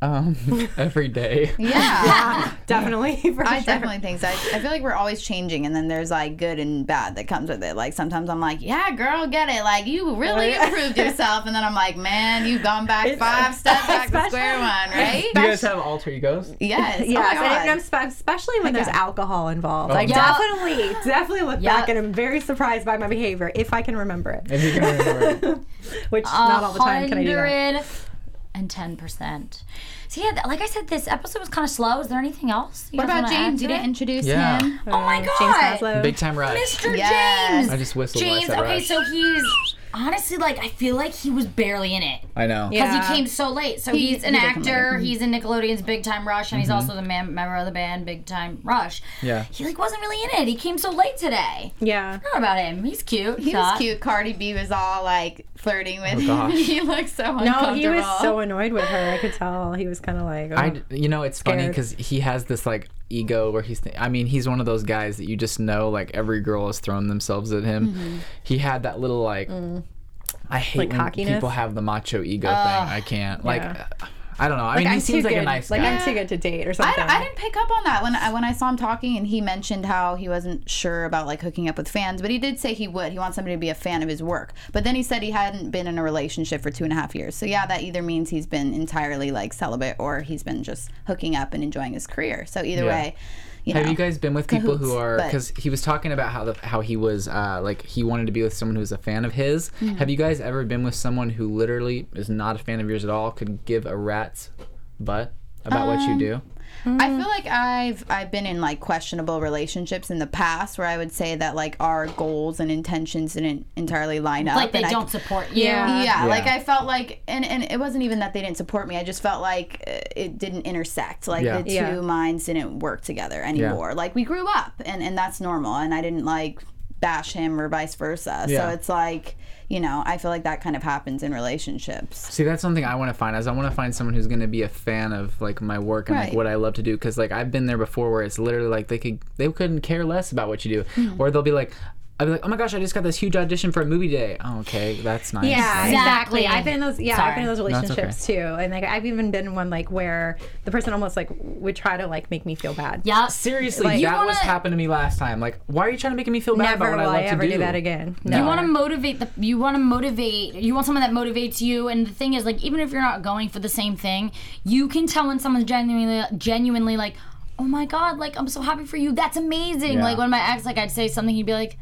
Um, [laughs] every day. Yeah. [laughs] Definitely. For I sure. definitely think so. I, I feel like we're always changing, and then there's like good and bad that comes with it. Like sometimes I'm like, "Yeah, girl, get it. Like you really improved yourself," and then I'm like, "Man, you've gone back five steps back to square one, [laughs] right?" Do you guys have alter egos? Yes. Yes, oh and God. I'm spe- especially when there's yeah. alcohol involved. I yeah. definitely, definitely look Yeah. back and I'm very surprised by my behavior if I can remember it. If you can remember. it. Which not all the time can I do that. Hundred and ten percent. So yeah, like I said, this episode was kind of slow. Is there anything else? You what about James? to You didn't introduce Yeah. him. Oh my James god, Maslow. Big time rush. Mr. Yes. I just whistled James. Okay, rush. so he's honestly like I feel like he was barely in it. I know. because Yeah. he came so late. So He- he's an he did come actor. later. He's in Nickelodeon's Big Time Rush, and he's mm-hmm. also the man, member of the band Big Time Rush. Yeah. He like wasn't really in it. He came so late today. Yeah. Not about him. He's cute. He hot. was cute. Cardi B was all like flirting with Oh, gosh. him. [laughs] he looked so No, he was so [laughs] annoyed with her. I could tell. He was kind of like, oh. I, you know, it's funny Scared. because he has this like ego where he's. I mean, he's one of those guys that you just know like every girl has thrown themselves at him. Mm-hmm. He had that little like. I hate Like when cockiness? people have the macho ego thing. I can't. Like, Yeah. uh, I don't know. I mean, I'm he too seems like good. a nice guy. like. I'm too good to date or I, something. I didn't pick up on that when I, when I saw him talking and he mentioned how he wasn't sure about like hooking up with fans, but he did say he would. He wants somebody to be a fan of his work. But then he said he hadn't been in a relationship for two and a half years. So yeah, that either means he's been entirely like celibate or he's been just hooking up and enjoying his career. So either Yeah. way, you know. Have you guys been with people who are because he was talking about how the how he was uh, like he wanted to be with someone who was a fan of his. Mm-hmm. Have you guys ever been with someone who literally is not a fan of yours at all? Could give a rat's butt about what Um, you do? I feel like I've I've been in like questionable relationships in the past where I would say that like our goals and intentions didn't entirely line up. Like they and don't support you. Yeah. yeah, Yeah. like I felt like, and, and it wasn't even that they didn't support me. I just felt like uh, it didn't intersect. Like Yeah. the two Yeah. minds didn't work together anymore. Like we grew up, and and that's normal. And I didn't like bash him or vice versa. Yeah. So it's like, you know, I feel like that kind of happens in relationships. See, that's something I want to find. Is I want to find someone who's going to be a fan of like my work and like what I love to do. Because like I've been there before, where it's literally like they could they couldn't care less about what you do, Hmm. or they'll be like. I'd be like, oh my gosh, I just got this huge audition for a movie day. Oh, okay, that's nice. Yeah, right? exactly. Exactly. I've been in those. Yeah, Sorry. I've been in those it's okay. relationships too, and like I've even been in one like where the person almost like would try to like make me feel bad. Yeah, Seriously, Like- that was wanna- happened to me last time. Like, why are you trying to make me feel bad Never about what will I I, love ever to do. that again. No. You want to motivate the. You want to motivate. You want someone that motivates you. And the thing is, like, even if you're not going for the same thing, you can tell when someone's genuinely, genuinely like, "Oh my god, like I'm so happy for you. That's amazing." Yeah. Like when my ex, like I'd say something, he'd be like,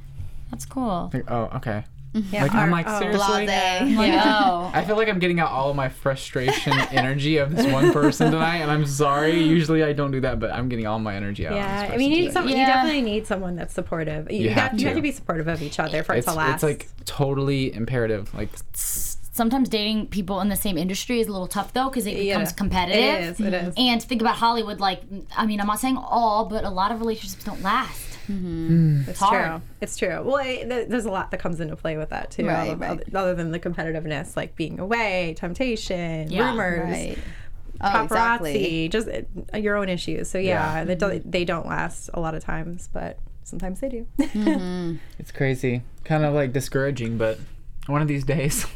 "That's cool." Like, oh, okay. Mm-hmm. Yeah, Like, I'm or- like, oh. seriously? Blase. Like, oh. [laughs] I feel like I'm getting out all of my frustration [laughs] energy of this one person tonight, and I'm sorry. Usually I don't do that, but I'm getting all my energy out. on this Yeah, I mean, you need today. some. You definitely need someone that's supportive. You, You got, have you have to. to be supportive of each other for it It's, to last. it's like totally imperative. Like, Sometimes dating people in the same industry is a little tough though because it Yeah. becomes competitive. It is, it is. And think about Hollywood. Like, I mean, I'm not saying all, but a lot of relationships don't last. Mm-hmm. Hmm. It's hard. true. It's true. Well, it, th- there's a lot that comes into play with that too. Right, other, right. other than the competitiveness, like being away, temptation, Yeah, rumors, Right. Oh, paparazzi, exactly. just uh, your own issues. So yeah, Yeah. They, don't, mm-hmm. they don't last a lot of times, but sometimes they do. Mm-hmm. [laughs] it's crazy. Kind of like discouraging, but one of these days,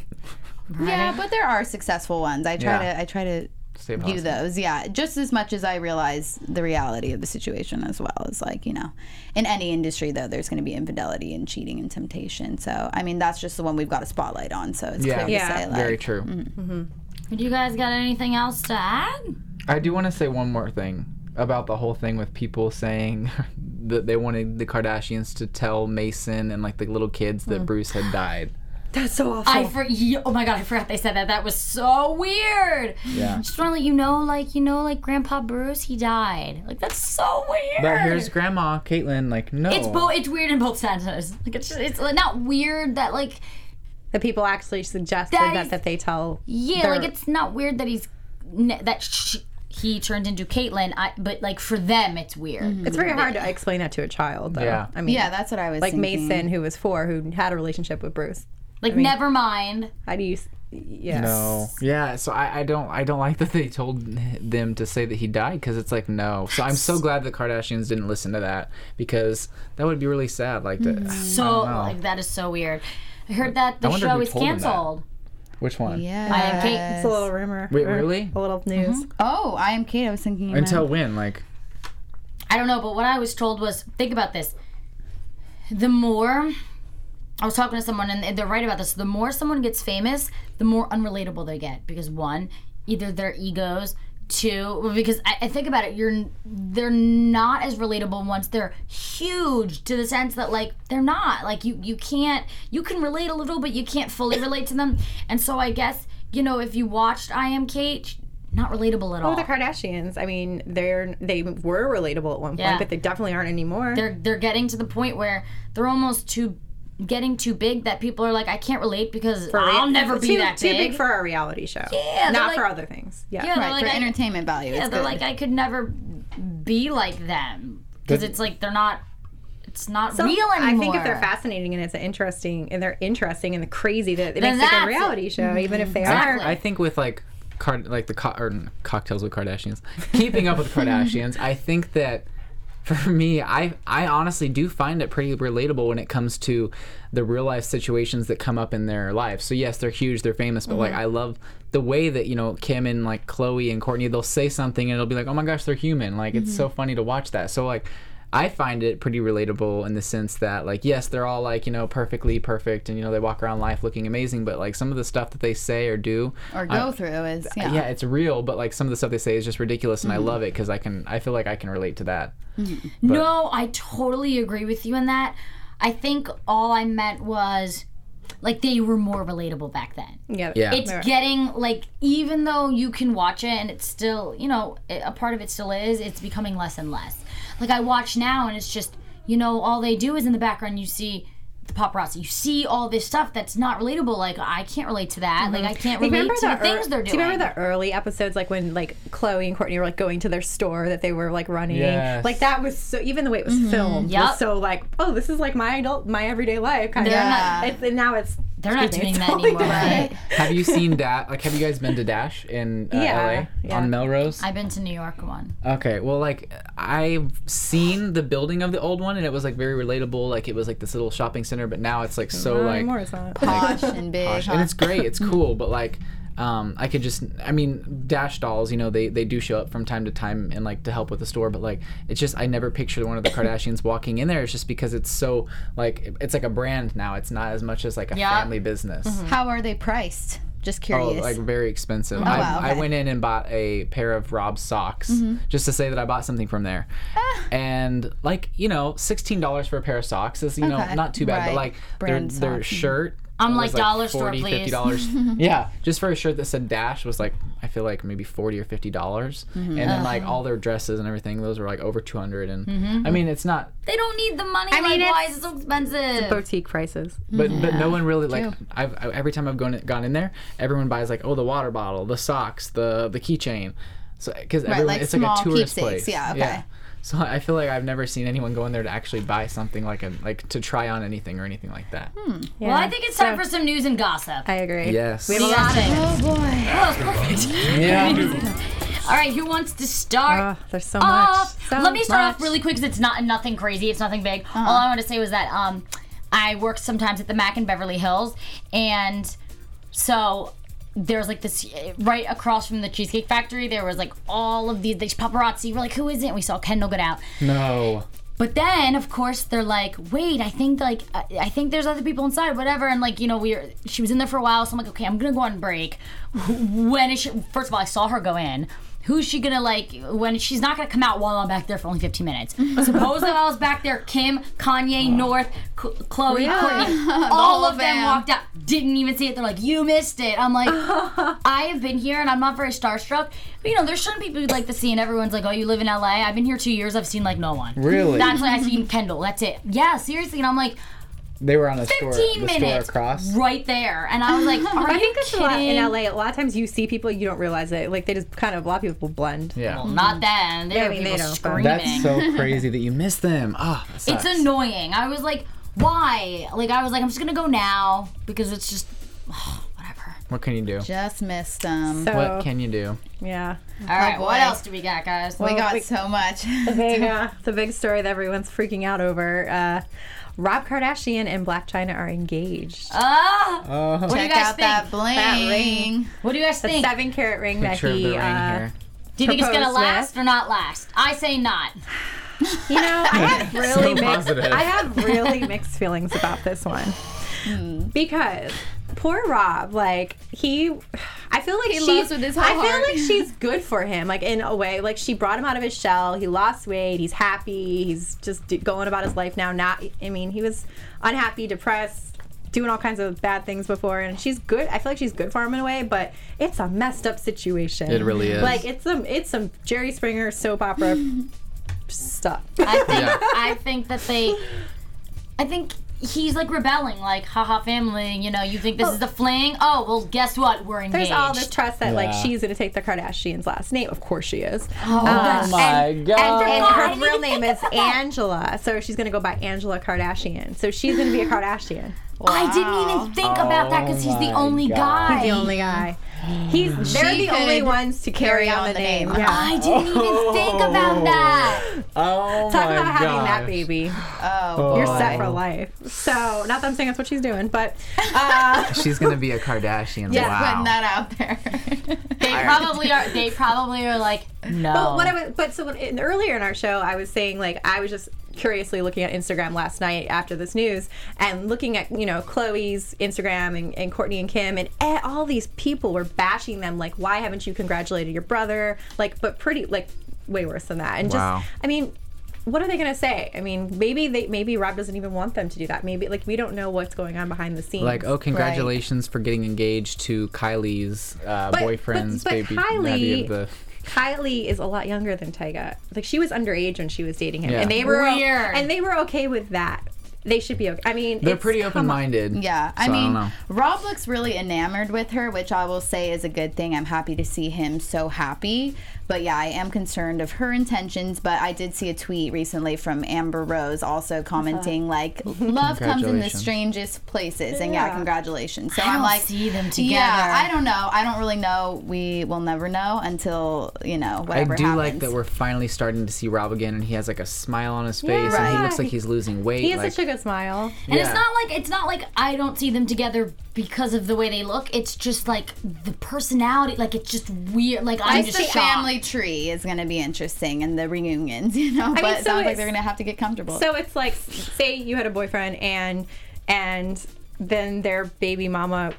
Yeah, [laughs] but there are successful ones. I try Yeah. to I try to stay view positive. those. Yeah, just as much as I realize the reality of the situation as well. It's like you know, in any industry though, there's going to be infidelity and cheating and temptation. So I mean, that's just the one we've got a spotlight on. So it's Yeah. clear Yeah. to say like, Very true. Mm-hmm. Mm-hmm. Do you guys got anything else to add? I do want to say one more thing about the whole thing with people saying [laughs] that they wanted the Kardashians to tell Mason and like the little kids that mm. Bruce had died. That's so awful. I for oh my god, I forgot they said that. That was so weird. Yeah. Just want to let you know, like you know, like Grandpa Bruce, he died. Like that's so weird. But here's Grandma Caitlyn. Like, no. it's both. It's weird in both senses. Like it's just, it's not weird that like the people actually suggested That that, is- that, they tell. yeah, their- like it's not weird that he's that sh- he turned into Caitlyn. I but like for them, it's weird. Mm-hmm. It's very hard to explain that to a child, though. Yeah. I mean, Yeah, that's what I was like thinking. Mason, who was four, who had a relationship with Bruce. Like never mind. How do you? Yes. No. Yeah. So I, I don't I don't like [laughs] that they told them to say that he died because it's like no. So I'm so glad the Kardashians didn't listen to that because that would be really sad. Like that. Mm. So like that is so weird. I heard that the show who is told them that. canceled. Which one? Yeah. I Am Cait. It's a little rumor. Wait, really? A little mm-hmm. news. Oh, I Am Cait. I was thinking. you meant- Until when? Like. I don't know, but what I was told was think about this. The more I was talking to someone and they're right about this. The more someone gets famous, the more unrelatable they get because one, either their egos, two, because I, I think about it, you're they're not as relatable once they're huge to the sense that like they're not like you you can't you can relate a little, but you can't fully relate to them. And so I guess you know if you watched I Am Cait, not relatable at all. Oh, the Kardashians. I mean, they're they were relatable at one point, Yeah. but they definitely aren't anymore. they're they're getting to the point where they're almost too getting too big that people are like I can't relate because I'll never be too, that too big. big for our reality show. Yeah, not like- for other things. Yeah, Yeah, they're Right, like, for I- entertainment value. yeah, it's they're good. like I could never be like them because it's like they're not it's not So, real anymore. I think if they're fascinating and it's interesting and they're interesting and the crazy that it Then makes like a reality show, mm-hmm. even if they Exactly. are. I think with like card like the co- or cocktails with Kardashians, keeping up with Kardashians, I think that for me, I I honestly do find it pretty relatable when it comes to the real life situations that come up in their lives. So yes, they're huge, they're famous, but like mm-hmm. I love the way that you know Kim and like Khloé and Kourtney, they'll say something and it'll be like, oh my gosh, they're human. Like it's so mm-hmm. funny to watch that. So like. I find it pretty relatable in the sense that like yes, they're all like you know perfectly perfect and you know they walk around life looking amazing, but like some of the stuff that they say or do Or go through is yeah. yeah. it's real, but like some of the stuff they say is just ridiculous, and I mm-hmm. love it because I can I feel like I can relate to that. Mm-hmm. No, I totally agree with you in that. I think all I meant was like they were more relatable back then. Yeah. Yeah. It's getting like even though you can watch it and it's still, you know, a part of it still is, it's becoming less and less. Like I watch now and it's just, you know, all they do is in the background you see the paparazzi. You see all this stuff that's not relatable. Like I can't relate to that. Like I mm-hmm. can't relate remember to the the things ear- they're doing. Do you remember the early episodes, like when like Khloé and Kourtney were like going to their store that they were like running? Yes. Like that was so. Even the way it was mm-hmm. filmed Yep. was so like, oh, this is like my adult, my everyday life kind They're of. not- It's, and now it's They're not doing that totally [laughs] anymore. Right? have you seen that? Like, have you guys been to Dash in uh, Yeah, LA yeah. on Melrose? I've been to New York one. Okay, well, like I've seen the building of the old one, and it was like very relatable. Like it was like this little shopping center, but now it's like so Not like anymore, it's. Posh and big. posh, huh? and it's great. It's [laughs] cool, but like. Um, I could just, I mean, Dash dolls, you know, they, they do show up from time to time and like to help with the store, but like, it's just, I never pictured one of the [coughs] Kardashians walking in there. It's just because it's so, like, it's like a brand now. It's not as much as like a Yeah. family business. How are they priced? Just curious. Oh, like very expensive. I, wow, I okay. Mm-hmm. went in and bought a pair of Rob's socks just to say that I bought something from there. Ah. And like you know, sixteen dollars for a pair of socks is you know not too bad. But like their Brand their socks. shirt. I'm was, like, dollar store, 40 please. dollars. [laughs] yeah, just for a shirt that said Dash was like I feel like maybe forty or fifty dollars. Mm-hmm. And then Uh-huh. like all their dresses and everything, those were like over two hundred. And I mean, it's not. They don't need the money. I mean, like, why it's- is it so expensive? Boutique prices. But but no one really like True. I've I, every time I've gone gone in there, everyone buys like oh the water bottle, the socks, the the keychain, so because everyone like it's like a tourist place. yeah, okay. So I feel like I've never seen anyone go in there to actually buy something like a like to try on anything or anything like that. Yeah. well, I think it's time So- for some news and gossip. I agree. Yes. We have a lot of Got it. oh boy. Oh, perfect. Yeah. [laughs] All right, who wants to start? Oh, there's so much. So Let me start off really quick because it's not nothing crazy. It's nothing big. All I want to say was that um, I work sometimes at the Mac in Beverly Hills, and so there's like this right across from the Cheesecake Factory. There was like all of these, these paparazzi. We're like, who is it? And we saw Kendall get out. No. But then, of course, they're like, "Wait, I think like I, I think there's other people inside, whatever." And like, you know, we were she was in there for a while, so I'm like, "Okay, I'm gonna go on break." [laughs] When is she? First of all, I saw her go in. Who's she gonna like? When she's not gonna come out while I'm back there for only 15 minutes. [laughs] Suppose that I was back there, Kim, Kanye, oh. North, Cl- Khloé, Kourtney, [laughs] all whole of them fam. walked out, didn't even see it. They're like, "You missed it." I'm like, [laughs] I have been here, and I'm not very starstruck. But you know, there's certain people who like to see, and everyone's like, "Oh, you live in LA." I've been here two years. I've seen like no one. Really? That's why I've seen Kendall. That's it. Yeah, seriously. And I'm like, They were on a store, 15 the store across. right there. And I was like, [laughs] are I you think that's a lot in LA. A lot of times you see people you don't realize it. Like they just kind of a lot of people blend. Yeah. Well, not then. There Yeah, I were mean, they people don't, but- screaming. That's so [laughs] crazy that you miss them. Ah, that it's annoying. I was like, why? Like, I was like, I'm just gonna go now because it's just [sighs] whatever. What can you do? Just missed them. So What can you do? yeah, All right, boy. what else do we got, guys? we got we- so much. [laughs] the big, [laughs] uh, the big story that everyone's freaking out over. Uh, Rob Kardashian and Blac Chyna are engaged. Ah, Oh, what do you guys out think? that bling. That ring. What do you guys The think? seven carat ring picture that of he. the ring uh, here. Do you think it's gonna last with. or not last? I say not. You know, I [laughs] have really mixed. positive. I have really mixed feelings about this one because poor Rob, like he, I feel like He she's. with his I feel heart. like [laughs] she's good for him, like in a way. Like she brought him out of his shell. He lost weight. He's happy. He's just d- going about his life now. Not, I mean, he was unhappy, depressed. Doing all kinds of bad things before, and she's good. I feel like she's good for him in a way, but it's a messed up situation. It really is. Like it's some, it's some Jerry Springer soap opera [laughs] stuff. I think Yeah. I think that they I think he's like rebelling, like haha family, you know, you think this is the fling? Oh well guess what? We're engaged. There's all this trust that like she's gonna take the Kardashians' last name. Of course she is. Oh, Uh, my and, God. And, and her didn't real [laughs] name is. Angela, so she's gonna go by Angela Kardashian. So she's gonna be a Kardashian. I didn't even think about that because he's the Oh only God. guy. He's the only guy. He's they're She the only ones to carry, on the name. Yeah. I didn't even think about that. Oh Talk my about having that baby. Oh, You're set for life. So not that I'm saying that's what she's doing, but uh, [laughs] She's gonna be a Kardashian. Yes, wow. Putting that out there. [laughs] They probably are they probably are like, no. But what I was, but so when, in, earlier in our show, I was saying like I was just curiously looking at Instagram last night after this news and looking at you know Khloé's Instagram and, and Kourtney and Kim and eh, all these people were bashing them like why haven't you congratulated your brother like but pretty like way worse than that and Wow. just I mean what are they gonna say? I mean, maybe they maybe Rob doesn't even want them to do that. Maybe like we don't know what's going on behind the scenes. Like, oh, congratulations for getting engaged to Kylie's uh, But- boyfriend's but- but baby Kylie- the. Kylie is a lot younger than Tyga. Like she was underage when she was dating him, Yeah. and they were Weird. and they were okay with that. They should be okay. I mean, They're it's- pretty come open on. minded. Yeah, I mean, don't. Rob looks really enamored with her, which I will say is a good thing. I'm happy to see him so happy. But yeah, I am concerned of her intentions. But I did see a tweet recently from Amber Rose also commenting like, "Love comes in the strangest places," and yeah, Yeah. congratulations. So I am don't like, see them together. Yeah. I don't know. I don't really know. We will never know until you know whatever. I do happens. like that we're finally starting to see Rob again, and he has like a smile on his face, and he looks like he's losing weight. He has like, such a good smile. And it's not like it's not like I don't see them together because of the way they look. It's just like the personality. Like it's just weird. Like I'm I just the shocked. family tree is going to be interesting and the reunions, [laughs] you know. but mean, it so sounds like it's- they're going to have to get comfortable. So it's like, say you had a boyfriend and and then their baby mama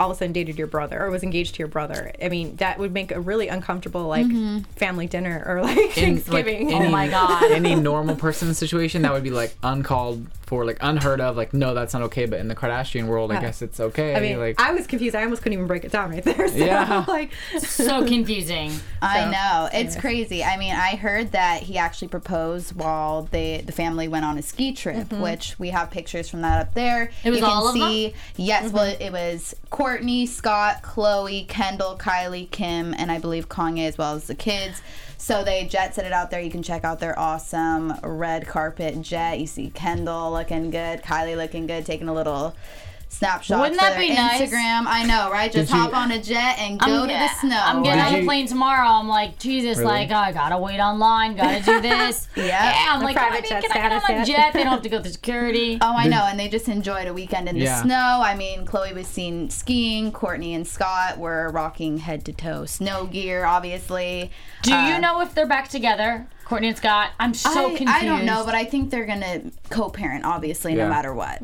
all of a sudden dated your brother or was engaged to your brother. I mean, that would make a really uncomfortable like mm-hmm. family dinner or like in, like, Thanksgiving. any, Oh my God. any normal person situation that would be like uncalled for, like unheard of. Like, no, that's not okay. But in the Kardashian world, I guess it's okay. I mean, like, I was confused. I almost couldn't even break it down right there. [laughs] So, Yeah. [laughs] like, so confusing. [laughs] I know it's crazy. I mean, I heard that he actually proposed while they the family went on a ski trip, mm-hmm. which we have pictures from that up there. It was you can all of them? see, Yes, well, mm-hmm. it was Kourtney, Scott, Khloé, Kendall, Kylie, Kim, and I believe Kanye as well as the kids. So they jet set it out there. You can check out their awesome red carpet jet. You see Kendall looking good, Kylie looking good, taking a little snapshot Wouldn't that their be nice? Instagram. I know, right? Just Did you- hop on a jet and go to yeah, the snow. I'm getting on Did the you- plane tomorrow. I'm like, Jesus, Really? like, I gotta wait online, gotta do [laughs] this. Yeah. yeah. I'm The like, private I mean, jet can I get on status my jet? They don't have to go through [laughs] security. Oh, I know, and they just enjoyed a weekend in the Yeah. snow. I mean, Khloé was seen skiing. Kourtney and Scott were rocking head to toe snow gear, obviously. Do Uh, you know if they're back together, Kourtney and Scott? I'm so I, confused. I don't know, but I think they're gonna co-parent, obviously, no Yeah. matter what.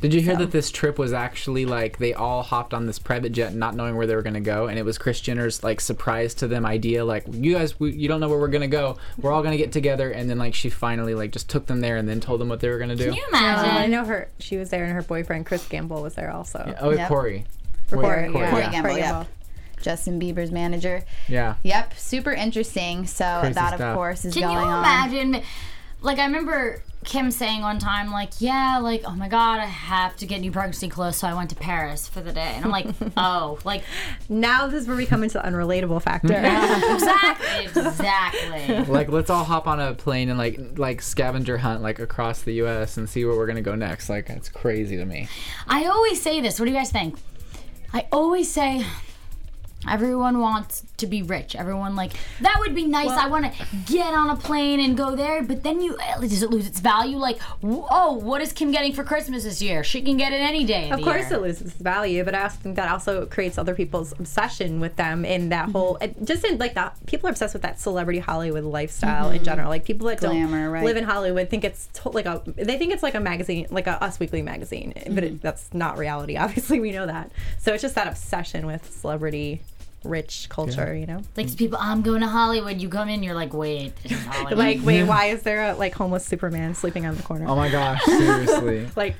did you hear that this trip was actually like they all hopped on this private jet, not knowing where they were gonna go, and it was Kris Jenner's like surprise to them idea, like you guys, we, you don't know where we're gonna go. We're all gonna get together, and then like she finally like just took them there and then told them what they were gonna do. Can you um, I imagine? know her. She was there, and her boyfriend Chris Gamble was there also. Oh, Yep. Corey. Corey, Corey, yeah. Corey yeah. Gamble, Corey yep. Gamble. Justin Bieber's manager. Yeah. Yep, super interesting. So Crazy that, of stuff. course, is Can going you on. imagine? Like I remember Kim saying one time, like, "Yeah, like, oh my God, I have to get new pregnancy clothes, so I went to Paris for the day." And I'm like, [laughs] "Oh, like, Now this is where we come into the unrelatable factor. [laughs] exactly, exactly." like let's all hop on a plane and like like scavenger hunt like across the U.S. and see where we're gonna go next. Like that's crazy to me. I always say this. What do you guys think? I always say everyone wants to be rich. Everyone like that would be nice. I want to get on a plane and go there, but then you eh, does it lose its value? Like, oh, what is Kim getting for Christmas this year? She can get it any day. Of, Of course, year. it loses its value, but I also think that also creates other people's obsession with them in that whole, Mm-hmm. it- just in like that. People are obsessed with that celebrity Hollywood lifestyle in general. Like people that Glamour, don't right. live in Hollywood think it's to, like a, they think it's like a magazine, like a Us Weekly magazine, but Mm-hmm. it, that's not reality. [laughs] Obviously, we know that. So it's just that obsession with celebrity, rich culture. You know, Like people, I'm going to Hollywood. You come in, you're like, wait, this is Hollywood. [laughs] like wait, why is there a like homeless Superman sleeping on the corner? Oh my gosh, [laughs] seriously. like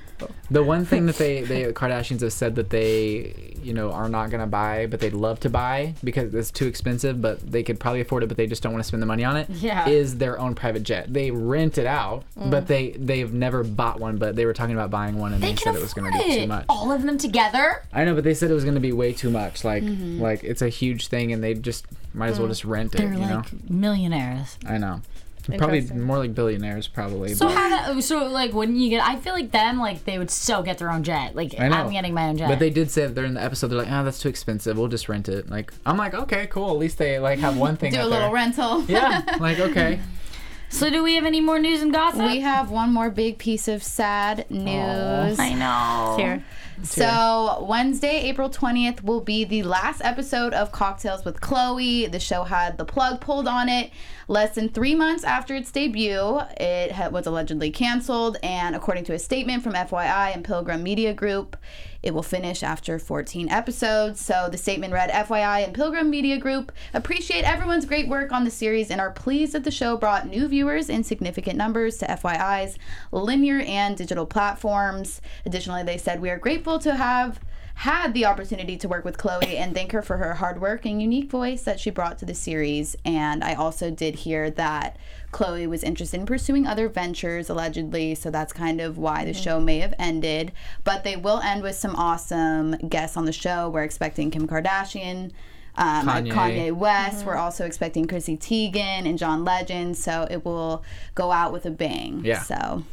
The one thing that they, they Kardashians have said that they, you know, are not gonna buy, but they'd love to buy because it's too expensive, but they could probably afford it, but they just don't want to spend the money on it. Yeah. Is their own private jet. They rent it out, but mm. they they've never bought one. But they were talking about buying one, and they, they said it was gonna be too much. All of them together. I know, but they said it was gonna be way too much. Like mm-hmm. like it's a huge thing, and they just might as well mm. just rent it. They're you know. millionaires. I know. Probably more like billionaires, probably. So but- how that, oh, so like wouldn't you get? I feel like them like they would still get their own jet. Like I know. I'm getting my own jet. But they did say that they're in the episode. They're like, "Oh, that's too expensive. We'll just rent it." Like, I'm like, "Okay, cool. At least they like have one thing." To [laughs] do a little there. rental. [laughs] Yeah, like okay. [laughs] so do we have any more news and gossip? We have one more big piece of sad news. I know. here. So Wednesday, April 20th will be the last episode of Cocktails with Khloé. The show had the plug pulled on it less than three months after its debut. It ha- was allegedly canceled, and according to a statement from FYI and Pilgrim Media Group, it will finish after 14 episodes. So the statement read FYI and Pilgrim Media Group appreciate everyone's great work on the series and are pleased that the show brought new viewers in significant numbers to FYI's linear and digital platforms. Additionally, they said we are grateful to have had the opportunity to work with Khloé and thank her for her hard work and unique voice that she brought to the series. And I also did hear that Khloé was interested in pursuing other ventures, allegedly. So that's kind of why the show may have ended. But they will end with some awesome guests on the show. We're expecting Kim Kardashian. Um, Kanye. Kanye West. We're also expecting Chrissy Teigen and John Legend. So it will go out with a bang. Yeah. So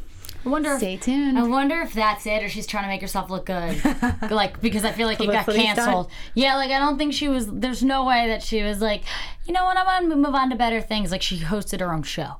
I wonder. stay If, tuned. I wonder if that's it, or she's trying to make herself look good, [laughs] like because I feel like it got Publicity stunt. canceled. Yeah, like I don't think she was. There's no way that she was like, you know what, I want to move on to better things. Like she hosted her own show.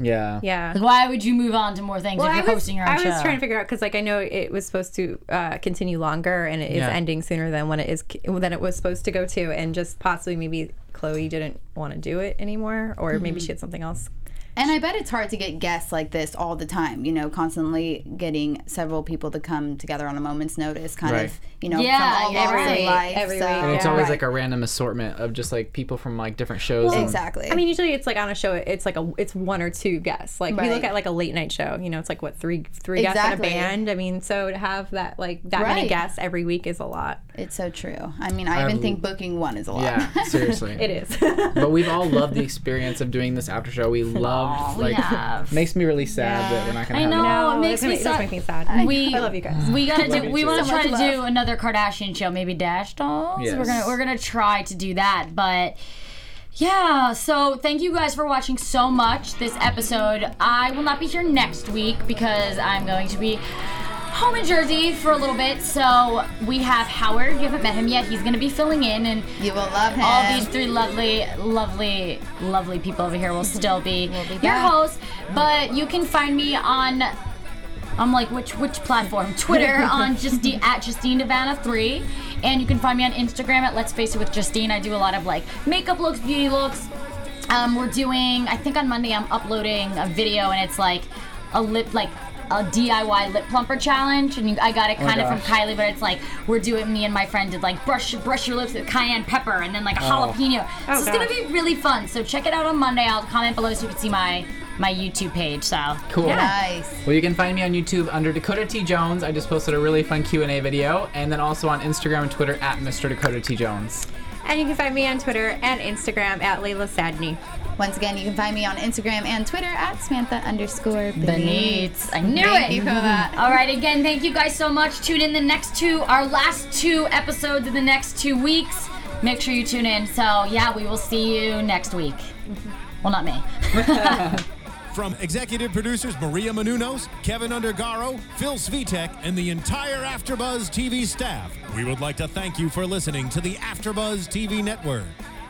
Yeah. Yeah. Like, why would you move on to more things Well, if you're was, hosting your own show? I was show? trying to figure out because, like, I know it was supposed to uh, continue longer, and it is Yeah. ending sooner than when it is than it was supposed to go to, and just possibly maybe Khloé didn't want to do it anymore, or maybe she had something else. And I bet it's hard to get guests like this all the time, you know, constantly getting several people to come together on a moment's notice, kind Right. of, you know, Yeah, from all yeah, walks of life. every so- week, And it's Yeah. always Right. like a random assortment of just like people from like different shows. and- Exactly. I mean, usually it's like on a show, it's like a it's one or two guests. Like we look at like a late night show, you know, it's like what three three guests in a band. I mean, so to have that like that many guests every week is a lot. it's so true. I mean, I even um, think booking one is a lot. Yeah, seriously. [laughs] It is. But we've all loved the experience of doing this after show. We [laughs] loved like have. makes me really sad that we're not gonna I have know. it. Oh, it No, makes me it does sad. make me sad. We I love you guys. We gotta [laughs] do. We want to So try to much do another Kardashian show, maybe Dash Dolls. We're gonna we're gonna try to do that, but. Yeah, so thank you guys for watching so much this episode. I will not be here next week because I'm going to be home in Jersey for a little bit. So we have Howard. You haven't met him yet. He's going to be filling in, and You will love him. all these three lovely, lovely, lovely people over here will [laughs] still be, be your hosts. But you can find me on. I'm like which which platform? [laughs] Twitter on Justine at Justine Devana three, and you can find me on Instagram at Let's Face It with Justine. I do a lot of like makeup looks, beauty looks. Um, we're doing. I think on Monday I'm uploading a video, and it's like a lip like a DIY lip plumper challenge, and you, I got it oh kind of from. Kylie, but it's like we're doing. Me and my friend did like brush brush your lips with cayenne pepper, and then like a oh. jalapeno. Oh, so it's gonna be really fun. So check it out on Monday. I'll comment below so you can see my my YouTube page. So Cool. Nice. Well, you can find me on YouTube under Dakota T Jones. I just posted a really fun Q and A video, and then also on Instagram and Twitter at Mr. Dakota T Jones. And you can find me on Twitter and Instagram at Layla Sadney. Once again, you can find me on Instagram and Twitter at Samantha underscore Benitez. I knew Thank it. you for that. All right, again, thank you guys so much. Tune in the next two, our last two episodes in the next two weeks. Make sure you tune in. So, yeah, we will see you next week. Well, not me. [laughs] From executive producers Maria Menounos, Kevin Undergaro, Phil Svitek, and the entire AfterBuzz TV staff, we would like to thank you for listening to the AfterBuzz TV network.